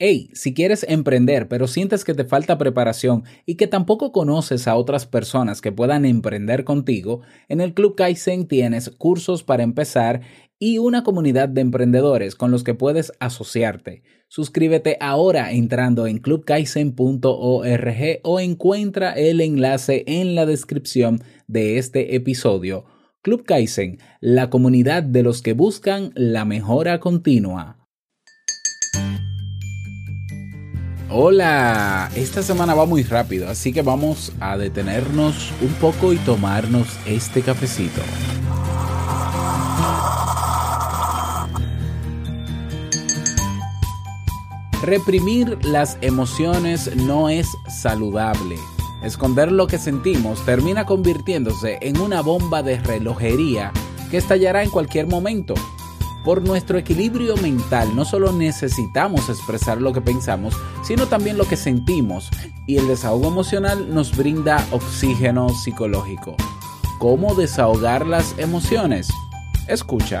Hey, si quieres emprender pero sientes que te falta preparación y que tampoco conoces a otras personas que puedan emprender contigo, en el Club Kaizen tienes cursos para empezar y una comunidad de emprendedores con los que puedes asociarte. Suscríbete ahora entrando en clubkaizen.org o encuentra el enlace en la descripción de este episodio. Club Kaizen, la comunidad de los que buscan la mejora continua. Hola, esta semana va muy rápido, así que vamos a detenernos un poco y tomarnos este cafecito. Reprimir las emociones no es saludable. Esconder lo que sentimos termina convirtiéndose en una bomba de relojería que estallará en cualquier momento. Por nuestro equilibrio mental no solo necesitamos expresar lo que pensamos, sino también lo que sentimos, y el desahogo emocional nos brinda oxígeno psicológico. ¿Cómo desahogar las emociones? Escucha.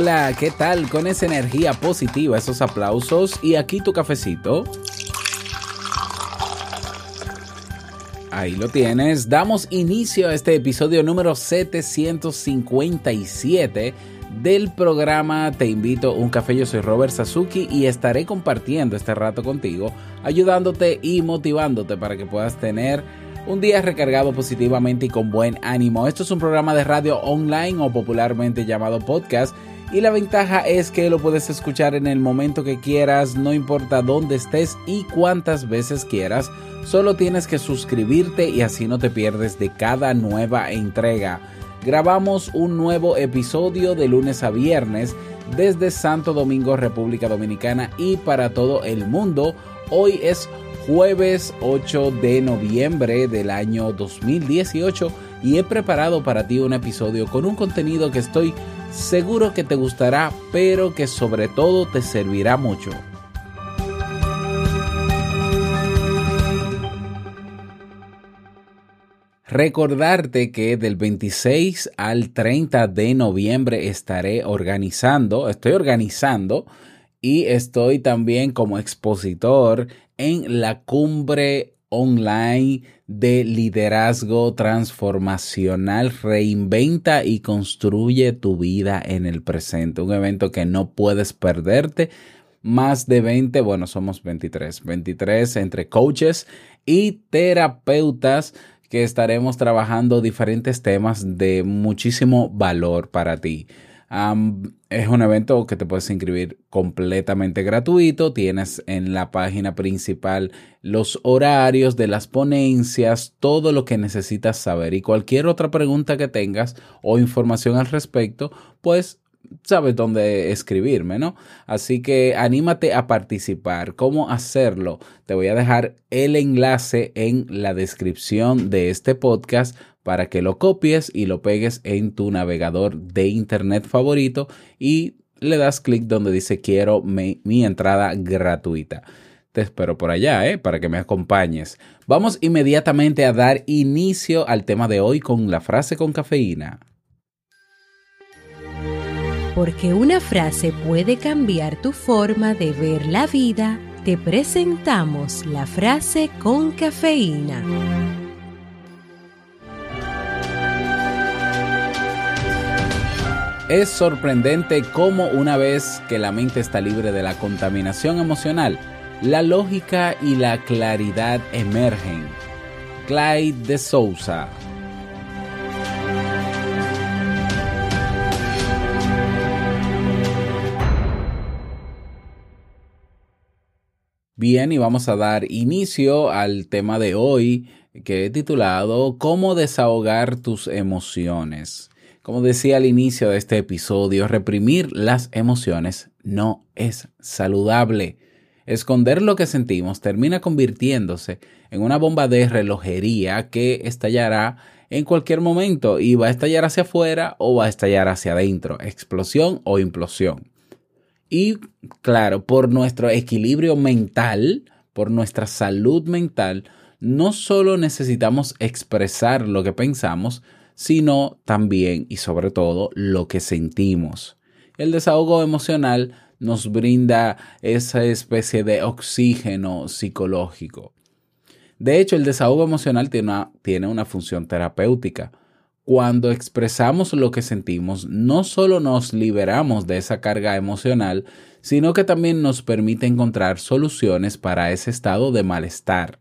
Hola, ¿qué tal? Con esa energía positiva, esos aplausos y aquí tu cafecito. Ahí lo tienes. Damos inicio a este episodio número 757 del programa Te invito a un café. Yo soy Robert Sasuki y estaré compartiendo este rato contigo, ayudándote y motivándote para que puedas tener un día recargado positivamente y con buen ánimo. Esto es un programa de radio online o popularmente llamado podcast. Y la ventaja es que lo puedes escuchar en el momento que quieras, no importa dónde estés y cuántas veces quieras. Solo tienes que suscribirte y así no te pierdes de cada nueva entrega. Grabamos un nuevo episodio de lunes a viernes desde Santo Domingo, República Dominicana y para todo el mundo. Hoy es jueves 8 de noviembre del año 2018 y he preparado para ti un episodio con un contenido que estoy seguro que te gustará, pero que sobre todo te servirá mucho. Recordarte que del 26 al 30 de noviembre estaré organizando, estoy organizando y estoy también como expositor en la cumbre online de liderazgo transformacional. Reinventa y construye tu vida en el presente. Un evento que no puedes perderte. Más de 20, bueno, somos 23, 23 entre coaches y terapeutas que estaremos trabajando diferentes temas de muchísimo valor para ti. Es un evento que te puedes inscribir completamente gratuito. Tienes en la página principal los horarios de las ponencias, todo lo que necesitas saber y cualquier otra pregunta que tengas o información al respecto, pues sabes dónde escribirme, ¿no? Así que anímate a participar. ¿Cómo hacerlo? Te voy a dejar el enlace en la descripción de este podcast para que lo copies y lo pegues en tu navegador de internet favorito y le das clic donde dice quiero mi, entrada gratuita. Te espero por allá, ¿eh? Para que me acompañes. Vamos inmediatamente a dar inicio al tema de hoy con la frase con cafeína. Porque una frase puede cambiar tu forma de ver la vida, te presentamos la frase con cafeína. Es sorprendente cómo una vez que la mente está libre de la contaminación emocional, La lógica y la claridad emergen. Clyde de Souza. Bien, y vamos a dar inicio al tema de hoy que he titulado ¿Cómo desahogar tus emociones? Como decía al inicio de este episodio, reprimir las emociones no es saludable. Esconder lo que sentimos termina convirtiéndose en una bomba de relojería que estallará en cualquier momento y va a estallar hacia afuera o va a estallar hacia adentro, explosión o implosión. Y claro, por nuestro equilibrio mental, por nuestra salud mental, no solo necesitamos expresar lo que pensamos, sino también y sobre todo lo que sentimos. El desahogo emocional nos brinda esa especie de oxígeno psicológico. De hecho, el desahogo emocional tiene una, tiene una función terapéutica. Cuando expresamos lo que sentimos, no solo nos liberamos de esa carga emocional, sino que también nos permite encontrar soluciones para ese estado de malestar.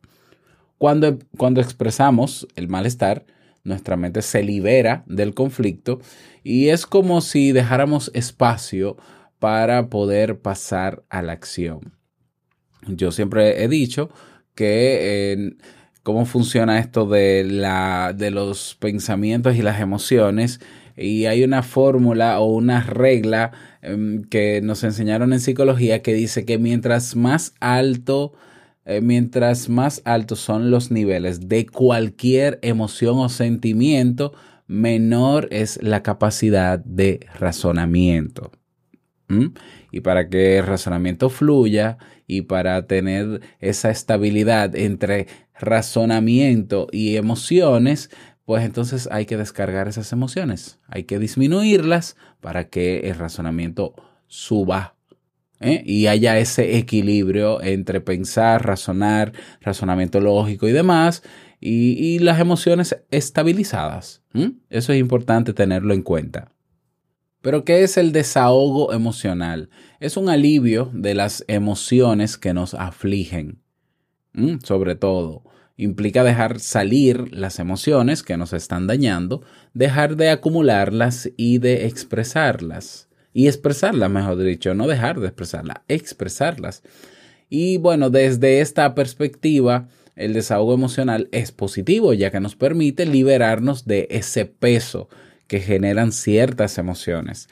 Cuando, cuando expresamos el malestar, nuestra mente se libera del conflicto y es como si dejáramos espacio para poder pasar a la acción. Yo siempre he dicho que eh, cómo funciona esto de, la, de los pensamientos y las emociones y hay una fórmula o una regla em, que nos enseñaron en psicología que dice que mientras más alto eh, mientras más altos son los niveles de cualquier emoción o sentimiento, menor es la capacidad de razonamiento. Y para que el razonamiento fluya y para tener esa estabilidad entre razonamiento y emociones, pues entonces hay que descargar esas emociones, hay que disminuirlas para que el razonamiento suba ¿eh? y haya ese equilibrio entre pensar, razonar, razonamiento lógico y demás, y, las emociones estabilizadas. Eso es importante tenerlo en cuenta. Pero ¿qué es el desahogo emocional? Es un alivio de las emociones que nos afligen, sobre todo. Implica dejar salir las emociones que nos están dañando, dejar de acumularlas y de expresarlas y expresarlas, mejor dicho, no dejar de expresarlas, expresarlas. Y bueno, desde esta perspectiva, el desahogo emocional es positivo, ya que nos permite liberarnos de ese peso que generan ciertas emociones.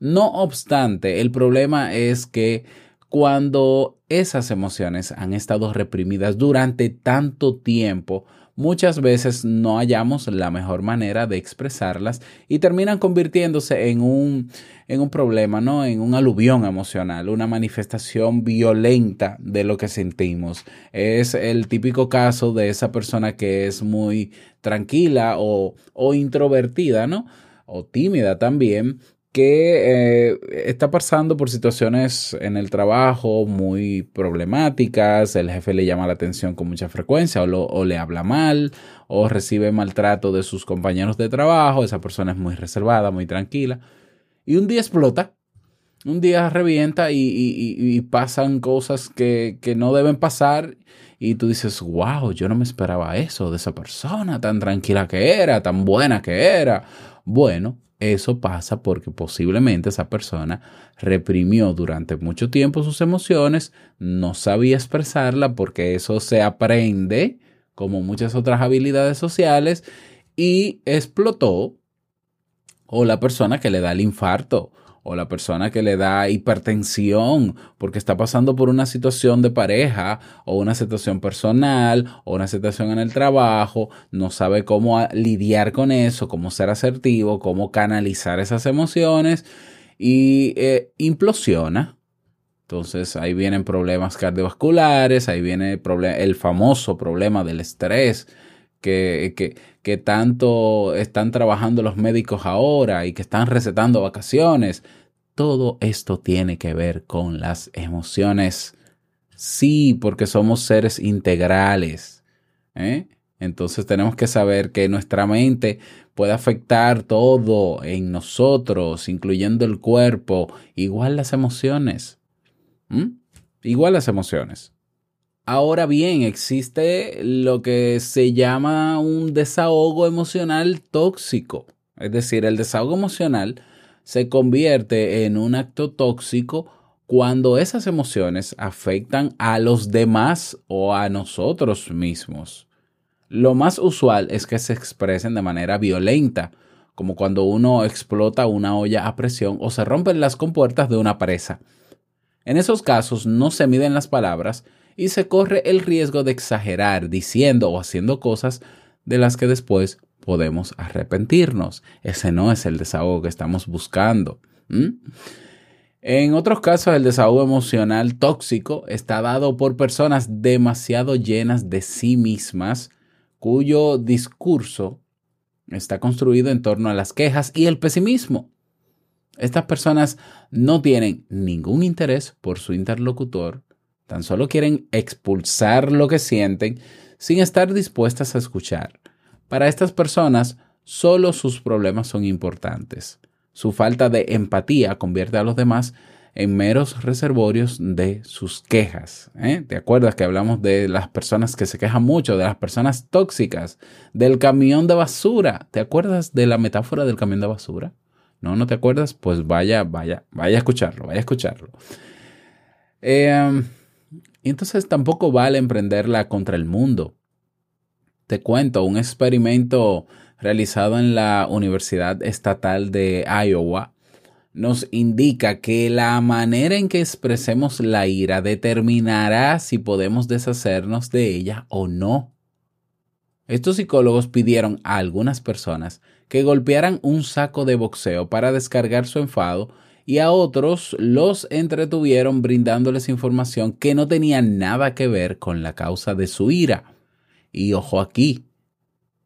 No obstante, el problema es que cuando esas emociones han estado reprimidas durante tanto tiempo, muchas veces no hallamos la mejor manera de expresarlas y terminan convirtiéndose en un, en un problema, ¿no? En un aluvión emocional, una manifestación violenta de lo que sentimos. Es el típico caso de esa persona que es muy tranquila o, o introvertida, ¿no? O tímida también, que eh, está pasando por situaciones en el trabajo muy problemáticas, el jefe le llama la atención con mucha frecuencia o, le habla mal o recibe maltrato de sus compañeros de trabajo, esa persona es muy reservada, muy tranquila, y un día explota, un día revienta y pasan cosas que, que no deben pasar y tú dices, wow, yo no me esperaba eso de esa persona, tan tranquila que era, tan buena que era. Bueno, eso pasa porque posiblemente esa persona reprimió durante mucho tiempo sus emociones, no sabía expresarla porque eso se aprende como muchas otras habilidades sociales y explotó o la persona que le da el infarto o la persona que le da hipertensión porque está pasando por una situación de pareja o una situación personal o una situación en el trabajo, no sabe cómo lidiar con eso, cómo ser asertivo, cómo canalizar esas emociones y eh, implosiona. Entonces ahí vienen problemas cardiovasculares, ahí viene el famoso problema del estrés, que, que, que tanto están trabajando los médicos ahora y que están recetando vacaciones. Todo esto tiene que ver con las emociones. Sí, porque somos seres integrales. ¿eh? Entonces tenemos que saber que nuestra mente puede afectar todo en nosotros, incluyendo el cuerpo, igual las emociones. Igual las emociones. Ahora bien, existe lo que se llama un desahogo emocional tóxico. Es decir, el desahogo emocional se convierte en un acto tóxico cuando esas emociones afectan a los demás o a nosotros mismos. Lo más usual es que se expresen de manera violenta, como cuando uno explota una olla a presión o se rompen las compuertas de una presa. En esos casos no se miden las palabras y se corre el riesgo de exagerar diciendo o haciendo cosas de las que después podemos arrepentirnos. Ese no es el desahogo que estamos buscando. En otros casos, el desahogo emocional tóxico está dado por personas demasiado llenas de sí mismas, cuyo discurso está construido en torno a las quejas y el pesimismo. Estas personas no tienen ningún interés por su interlocutor, tan solo quieren expulsar lo que sienten sin estar dispuestas a escuchar. Para estas personas, solo sus problemas son importantes. Su falta de empatía convierte a los demás en meros reservorios de sus quejas. ¿eh? ¿Te acuerdas que hablamos de las personas que se quejan mucho, de las personas tóxicas, del camión de basura? ¿Te acuerdas de la metáfora del camión de basura? ¿No? ¿No te acuerdas? Pues vaya, vaya, vaya a escucharlo, vaya a escucharlo. Eh, y entonces tampoco vale emprenderla contra el mundo. Te cuento un experimento realizado en la Universidad Estatal de Iowa nos indica que la manera en que expresemos la ira determinará si podemos deshacernos de ella o no. Estos psicólogos pidieron a algunas personas que golpearan un saco de boxeo para descargar su enfado y a otros los entretuvieron brindándoles información que no tenía nada que ver con la causa de su ira. Y ojo aquí,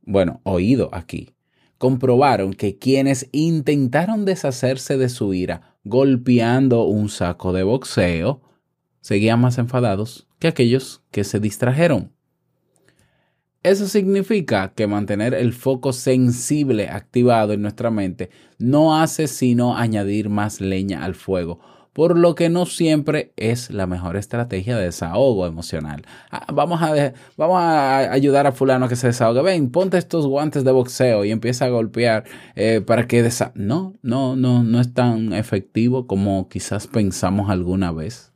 bueno, oído aquí, comprobaron que quienes intentaron deshacerse de su ira golpeando un saco de boxeo seguían más enfadados que aquellos que se distrajeron. Eso significa que mantener el foco sensible activado en nuestra mente no hace sino añadir más leña al fuego, por lo que no siempre es la mejor estrategia de desahogo emocional. Ah, vamos, a, vamos a ayudar a fulano a que se desahogue. Ven, ponte estos guantes de boxeo y empieza a golpear eh, para que... Desa no, no, no, no es tan efectivo como quizás pensamos alguna vez.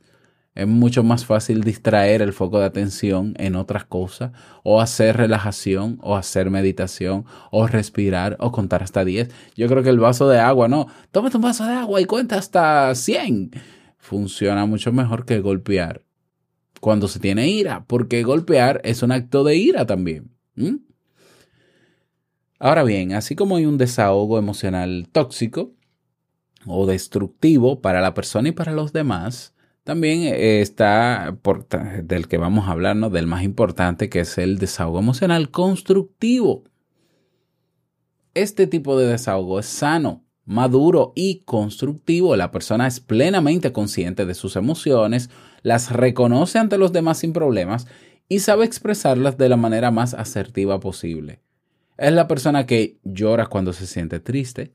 Es mucho más fácil distraer el foco de atención en otras cosas, o hacer relajación, o hacer meditación, o respirar, o contar hasta 10. Yo creo que el vaso de agua, no, tómate un vaso de agua y cuenta hasta 100. Funciona mucho mejor que golpear cuando se tiene ira, porque golpear es un acto de ira también. Ahora bien, así como hay un desahogo emocional tóxico o destructivo para la persona y para los demás, también eh, está por, del que vamos a hablar, ¿no? del más importante, que es el desahogo emocional constructivo. Este tipo de desahogo es sano, maduro y constructivo. La persona es plenamente consciente de sus emociones, las reconoce ante los demás sin problemas y sabe expresarlas de la manera más asertiva posible. Es la persona que llora cuando se siente triste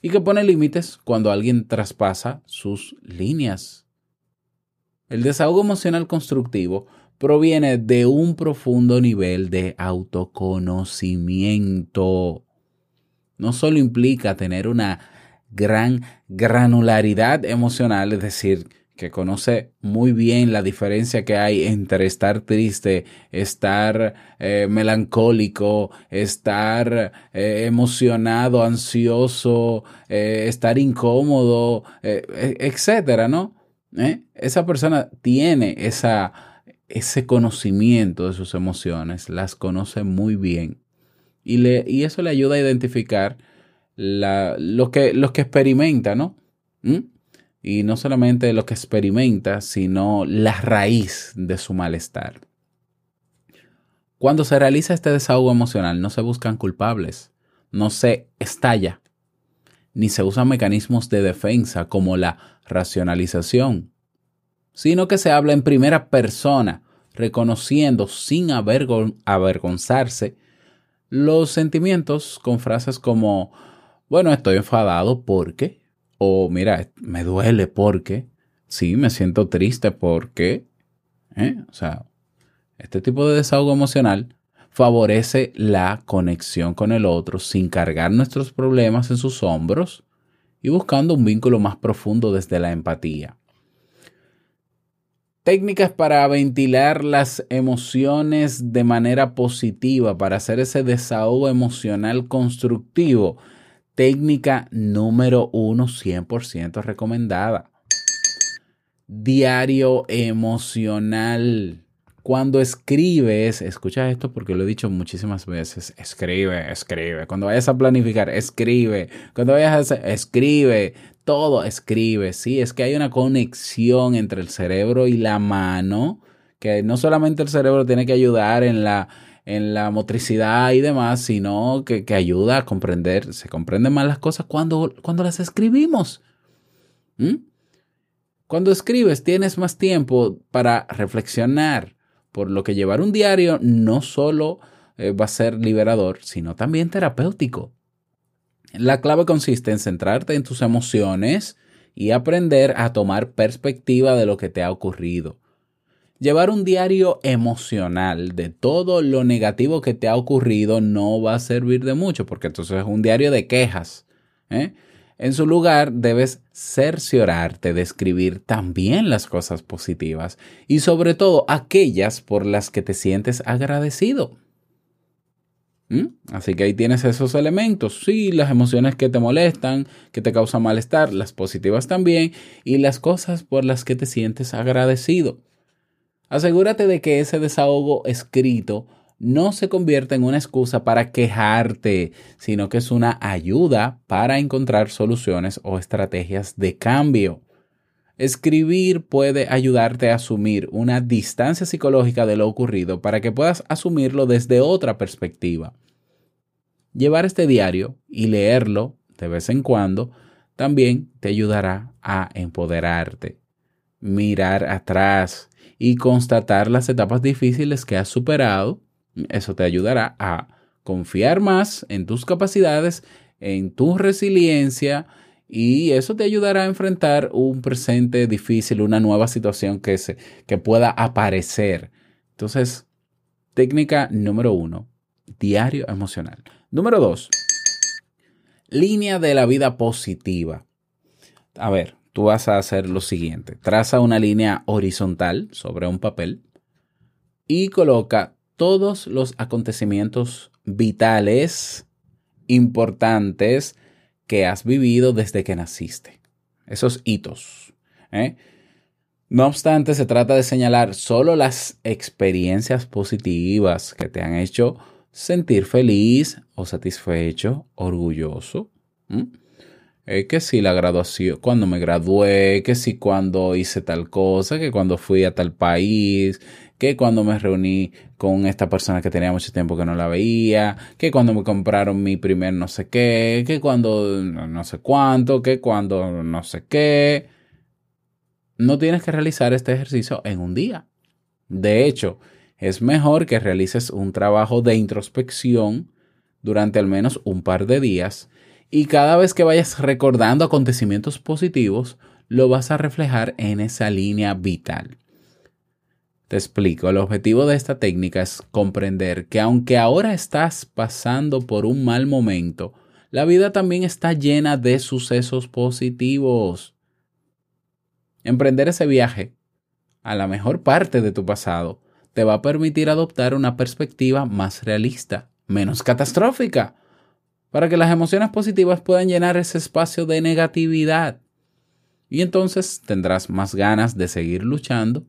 y que pone límites cuando alguien traspasa sus líneas. El desahogo emocional constructivo proviene de un profundo nivel de autoconocimiento. No solo implica tener una gran granularidad emocional, es decir, que conoce muy bien la diferencia que hay entre estar triste, estar eh, melancólico, estar eh, emocionado, ansioso, eh, estar incómodo, etcétera, ¿no? ¿Eh? Esa persona tiene esa, ese conocimiento de sus emociones, las conoce muy bien y, le, y eso le ayuda a identificar la, lo, que, que experimenta, ¿no? ¿Mm? Y no solamente lo que experimenta, sino la raíz de su malestar. Cuando se realiza este desahogo emocional, no se buscan culpables, no se estalla, ni se usan mecanismos de defensa como la racionalización, sino que se habla en primera persona, reconociendo sin avergon avergonzarse los sentimientos con frases como, bueno, estoy enfadado porque, o mira, me duele porque, sí, me siento triste porque, ¿eh? o sea, Este tipo de desahogo emocional favorece la conexión con el otro sin cargar nuestros problemas en sus hombros y buscando un vínculo más profundo desde la empatía. Técnicas para ventilar las emociones de manera positiva, para hacer ese desahogo emocional constructivo. Técnica número uno, 100% recomendada. Diario emocional. Cuando escribes, escucha esto porque lo he dicho muchísimas veces, escribe, escribe. Cuando vayas a planificar, escribe. Cuando vayas a hacer, escribe. Todo escribe. Sí, es que hay una conexión entre el cerebro y la mano, que no solamente el cerebro tiene que ayudar en la, en la motricidad y demás, sino que, que ayuda a comprender, se comprenden más las cosas cuando, cuando las escribimos. ¿Mm? Cuando escribes tienes más tiempo para reflexionar, por lo que llevar un diario no solo eh, va a ser liberador, sino también terapéutico. La clave consiste en centrarte en tus emociones y aprender a tomar perspectiva de lo que te ha ocurrido. Llevar un diario emocional de todo lo negativo que te ha ocurrido no va a servir de mucho, porque entonces es un diario de quejas. ¿eh? En su lugar, debes cerciorarte de escribir también las cosas positivas y sobre todo aquellas por las que te sientes agradecido. ¿Mm? Así que ahí tienes esos elementos. Sí, las emociones que te molestan, que te causan malestar, las positivas también, y las cosas por las que te sientes agradecido. Asegúrate de que ese desahogo escrito no se convierta en una excusa para quejarte, sino que es una ayuda para encontrar soluciones o estrategias de cambio. Escribir puede ayudarte a asumir una distancia psicológica de lo ocurrido para que puedas asumirlo desde otra perspectiva. Llevar este diario y leerlo de vez en cuando también te ayudará a empoderarte, mirar atrás y constatar las etapas difíciles que has superado eso te ayudará a confiar más en tus capacidades, en tu resiliencia y eso te ayudará a enfrentar un presente difícil, una nueva situación que, se, que pueda aparecer. Entonces, técnica número uno, diario emocional. Número dos, línea de la vida positiva. A ver, tú vas a hacer lo siguiente. Traza una línea horizontal sobre un papel y coloca todos los acontecimientos vitales importantes que has vivido desde que naciste. Esos hitos. ¿eh? No obstante, se trata de señalar solo las experiencias positivas que te han hecho sentir feliz o satisfecho, orgulloso. Eh, que si la graduación, cuando me gradué, que si cuando hice tal cosa, que cuando fui a tal país, que cuando me reuní con esta persona que tenía mucho tiempo que no la veía, que cuando me compraron mi primer no sé qué, que cuando no sé cuánto, que cuando no sé qué. No tienes que realizar este ejercicio en un día. De hecho, es mejor que realices un trabajo de introspección durante al menos un par de días y cada vez que vayas recordando acontecimientos positivos, lo vas a reflejar en esa línea vital. Te explico, el objetivo de esta técnica es comprender que aunque ahora estás pasando por un mal momento, la vida también está llena de sucesos positivos. Emprender ese viaje a la mejor parte de tu pasado te va a permitir adoptar una perspectiva más realista, menos catastrófica, para que las emociones positivas puedan llenar ese espacio de negatividad. Y entonces tendrás más ganas de seguir luchando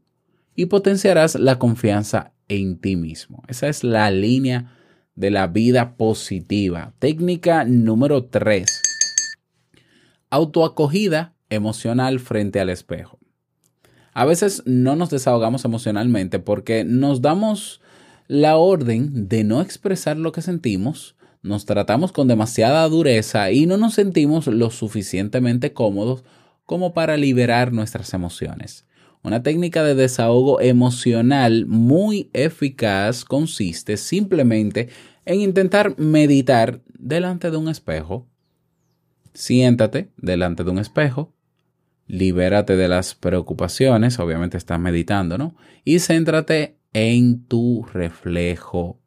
y potenciarás la confianza en ti mismo. Esa es la línea de la vida positiva. Técnica número 3. Autoacogida emocional frente al espejo. A veces no nos desahogamos emocionalmente porque nos damos la orden de no expresar lo que sentimos, nos tratamos con demasiada dureza y no nos sentimos lo suficientemente cómodos como para liberar nuestras emociones. Una técnica de desahogo emocional muy eficaz consiste simplemente en intentar meditar delante de un espejo. Siéntate delante de un espejo, libérate de las preocupaciones, obviamente estás meditando, ¿no? Y céntrate en tu reflejo.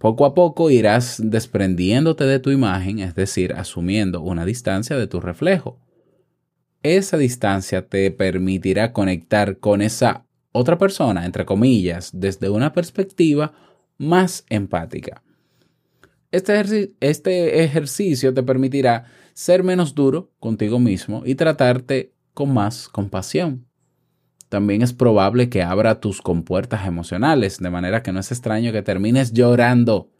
Poco a poco irás desprendiéndote de tu imagen, es decir, asumiendo una distancia de tu reflejo. Esa distancia te permitirá conectar con esa otra persona, entre comillas, desde una perspectiva más empática. Este, este ejercicio te permitirá ser menos duro contigo mismo y tratarte con más compasión. También es probable que abra tus compuertas emocionales, de manera que no es extraño que termines llorando.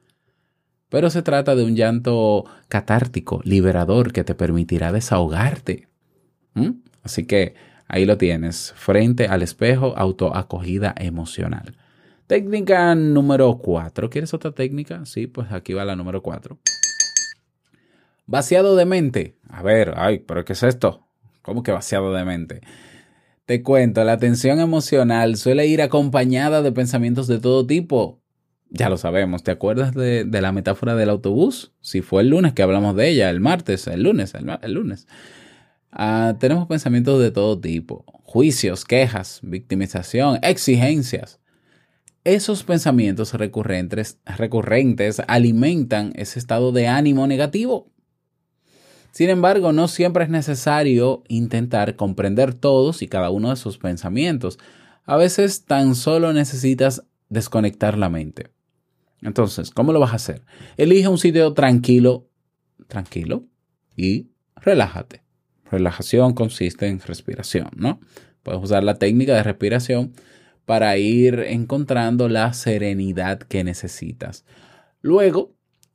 Pero se trata de un llanto catártico, liberador, que te permitirá desahogarte. ¿Mm? Así que ahí lo tienes, frente al espejo, autoacogida emocional. Técnica número 4. ¿Quieres otra técnica? Sí, pues aquí va la número 4. Vaciado de mente. A ver, ay, pero ¿qué es esto? ¿Cómo que vaciado de mente? Te cuento, la tensión emocional suele ir acompañada de pensamientos de todo tipo. Ya lo sabemos, ¿te acuerdas de, la metáfora del autobús? Si fue el lunes que hablamos de ella, el martes, el lunes, el, lunes. Ah, tenemos pensamientos de todo tipo, juicios, quejas, victimización, exigencias. Esos pensamientos recurrentes alimentan ese estado de ánimo negativo. Sin embargo, no siempre es necesario intentar comprender todos y cada uno de sus pensamientos. A veces tan solo necesitas desconectar la mente. Entonces, ¿cómo lo vas a hacer? Elige un sitio tranquilo, tranquilo y relájate. Relajación consiste en respiración, ¿no? Puedes usar la técnica de respiración para ir encontrando la serenidad que necesitas. Luego,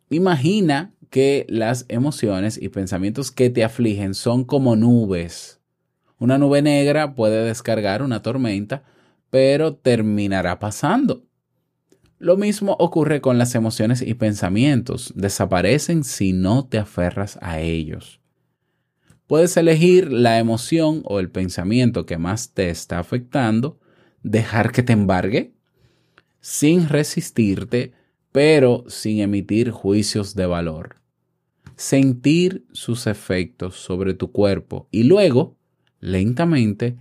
imagina que las emociones y pensamientos que te afligen son como nubes. Una nube negra puede descargar una tormenta, pero terminará pasando. Lo mismo ocurre con las emociones y pensamientos. Desaparecen si no te aferras a ellos. Puedes elegir la emoción o el pensamiento que más te está afectando, dejar que te embargue, sin resistirte, pero sin emitir juicios de valor. Sentir sus efectos sobre tu cuerpo y luego, lentamente,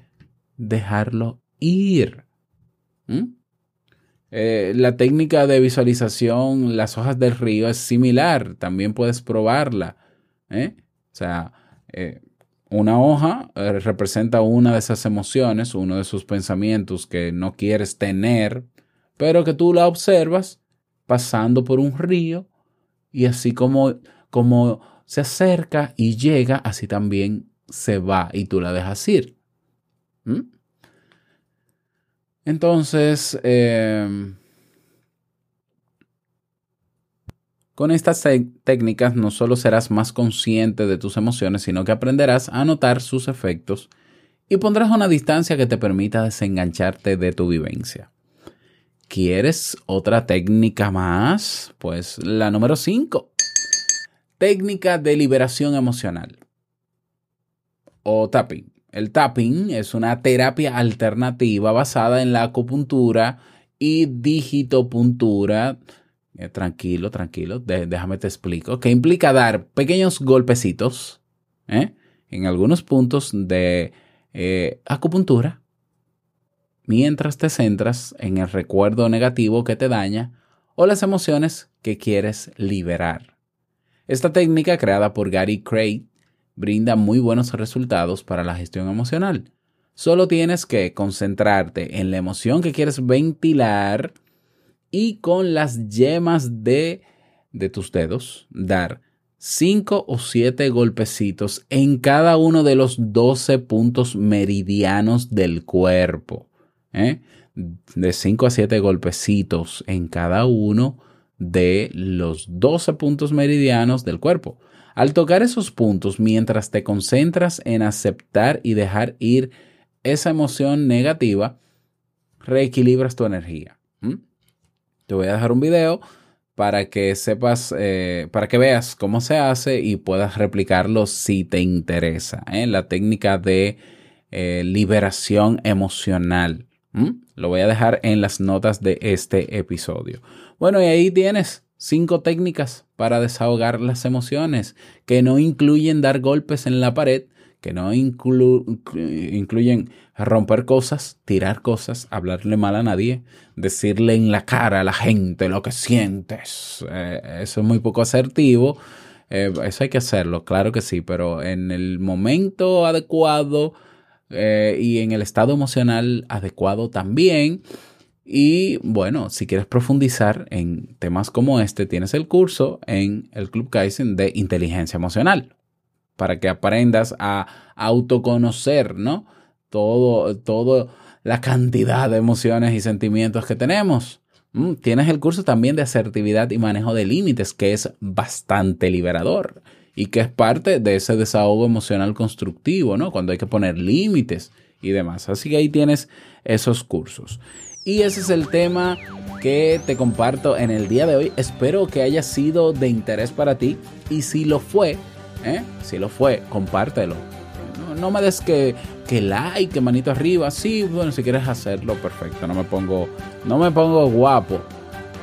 dejarlo ir. ¿Mm? Eh, la técnica de visualización, las hojas del río, es similar. También puedes probarla. ¿eh? O sea, eh, una hoja representa una de esas emociones, uno de esos pensamientos que no quieres tener, pero que tú la observas pasando por un río y así como, como se acerca y llega, así también se va y tú la dejas ir. ¿Mm? Entonces, eh, con estas técnicas no solo serás más consciente de tus emociones, sino que aprenderás a notar sus efectos y pondrás una distancia que te permita desengancharte de tu vivencia. ¿Quieres otra técnica más? Pues la número 5. Técnica de liberación emocional. O tapping. El tapping es una terapia alternativa basada en la acupuntura y digitopuntura. Eh, tranquilo, tranquilo, déjame te explico. Que implica dar pequeños golpecitos ¿eh? en algunos puntos de eh, acupuntura mientras te centras en el recuerdo negativo que te daña o las emociones que quieres liberar. Esta técnica, creada por Gary Craig, brinda muy buenos resultados para la gestión emocional. Solo tienes que concentrarte en la emoción que quieres ventilar y con las yemas de, de tus dedos dar 5 o 7 golpecitos en cada uno de los 12 puntos meridianos del cuerpo. ¿eh? De 5 a 7 golpecitos en cada uno de los 12 puntos meridianos del cuerpo. Al tocar esos puntos, mientras te concentras en aceptar y dejar ir esa emoción negativa, reequilibras tu energía. ¿Mm? Te voy a dejar un video para que sepas, eh, para que veas cómo se hace y puedas replicarlo si te interesa. ¿eh? La técnica de eh, liberación emocional. ¿Mm? Lo voy a dejar en las notas de este episodio. Bueno, y ahí tienes cinco técnicas para desahogar las emociones que no incluyen dar golpes en la pared, que no inclu- incluyen romper cosas, tirar cosas, hablarle mal a nadie, decirle en la cara a la gente lo que sientes. Eh, eso es muy poco asertivo. Eh, eso hay que hacerlo, claro que sí, pero en el momento adecuado eh, y en el estado emocional adecuado también. Y bueno, si quieres profundizar en temas como este, tienes el curso en el Club Kaizen de inteligencia emocional para que aprendas a autoconocer, ¿no? Todo, todo la cantidad de emociones y sentimientos que tenemos. Mm, Tienes el curso también de asertividad y manejo de límites, que es bastante liberador y que es parte de ese desahogo emocional constructivo, ¿no? Cuando hay que poner límites y demás. Así que ahí tienes esos cursos. Y ese es el tema que te comparto en el día de hoy. Espero que haya sido de interés para ti y si lo fue, ¿eh? si lo fue, compártelo. No, me des que, que like, que manito arriba. Sí, bueno, si quieres hacerlo, perfecto. No me pongo, no me pongo guapo.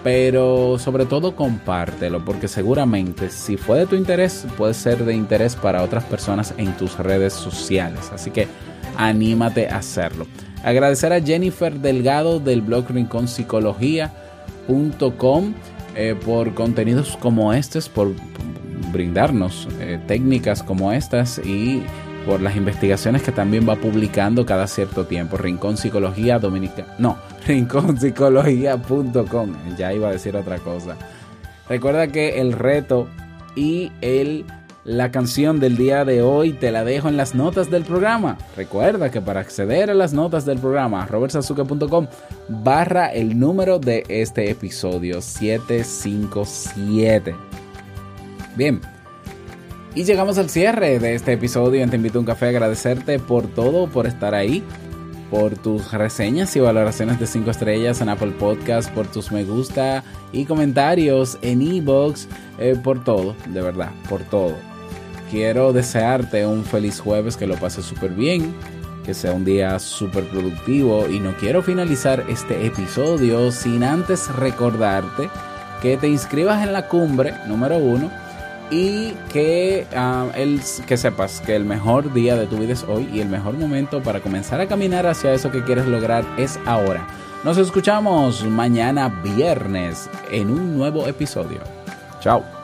Pero sobre todo compártelo, porque seguramente si fue de tu interés, puede ser de interés para otras personas en tus redes sociales. Así que anímate a hacerlo. Agradecer a Jennifer Delgado del blog rinconpsicología.com eh, por contenidos como estos, por brindarnos eh, técnicas como estas y por las investigaciones que también va publicando cada cierto tiempo. Rincón Psicología Dominica. No, rinconpsicología.com. Ya iba a decir otra cosa. Recuerda que el reto y el, la canción del día de hoy te la dejo en las notas del programa. Recuerda que para acceder a las notas del programa, robertsazuke.com barra el número de este episodio 757. Bien. Y llegamos al cierre de este episodio Te Invito a un Café. Agradecerte por todo, por estar ahí, por tus reseñas y valoraciones de 5 estrellas en Apple Podcast, por tus me gusta y comentarios en Ebox, eh, por todo, de verdad, por todo. Quiero desearte un feliz jueves, que lo pases súper bien, que sea un día súper productivo y no quiero finalizar este episodio sin antes recordarte que te inscribas en la cumbre número uno y que, ah, el- que sepas que el mejor día de tu vida es hoy y el mejor momento para comenzar a caminar hacia eso que quieres lograr es ahora. Nos escuchamos mañana viernes en un nuevo episodio. Chao.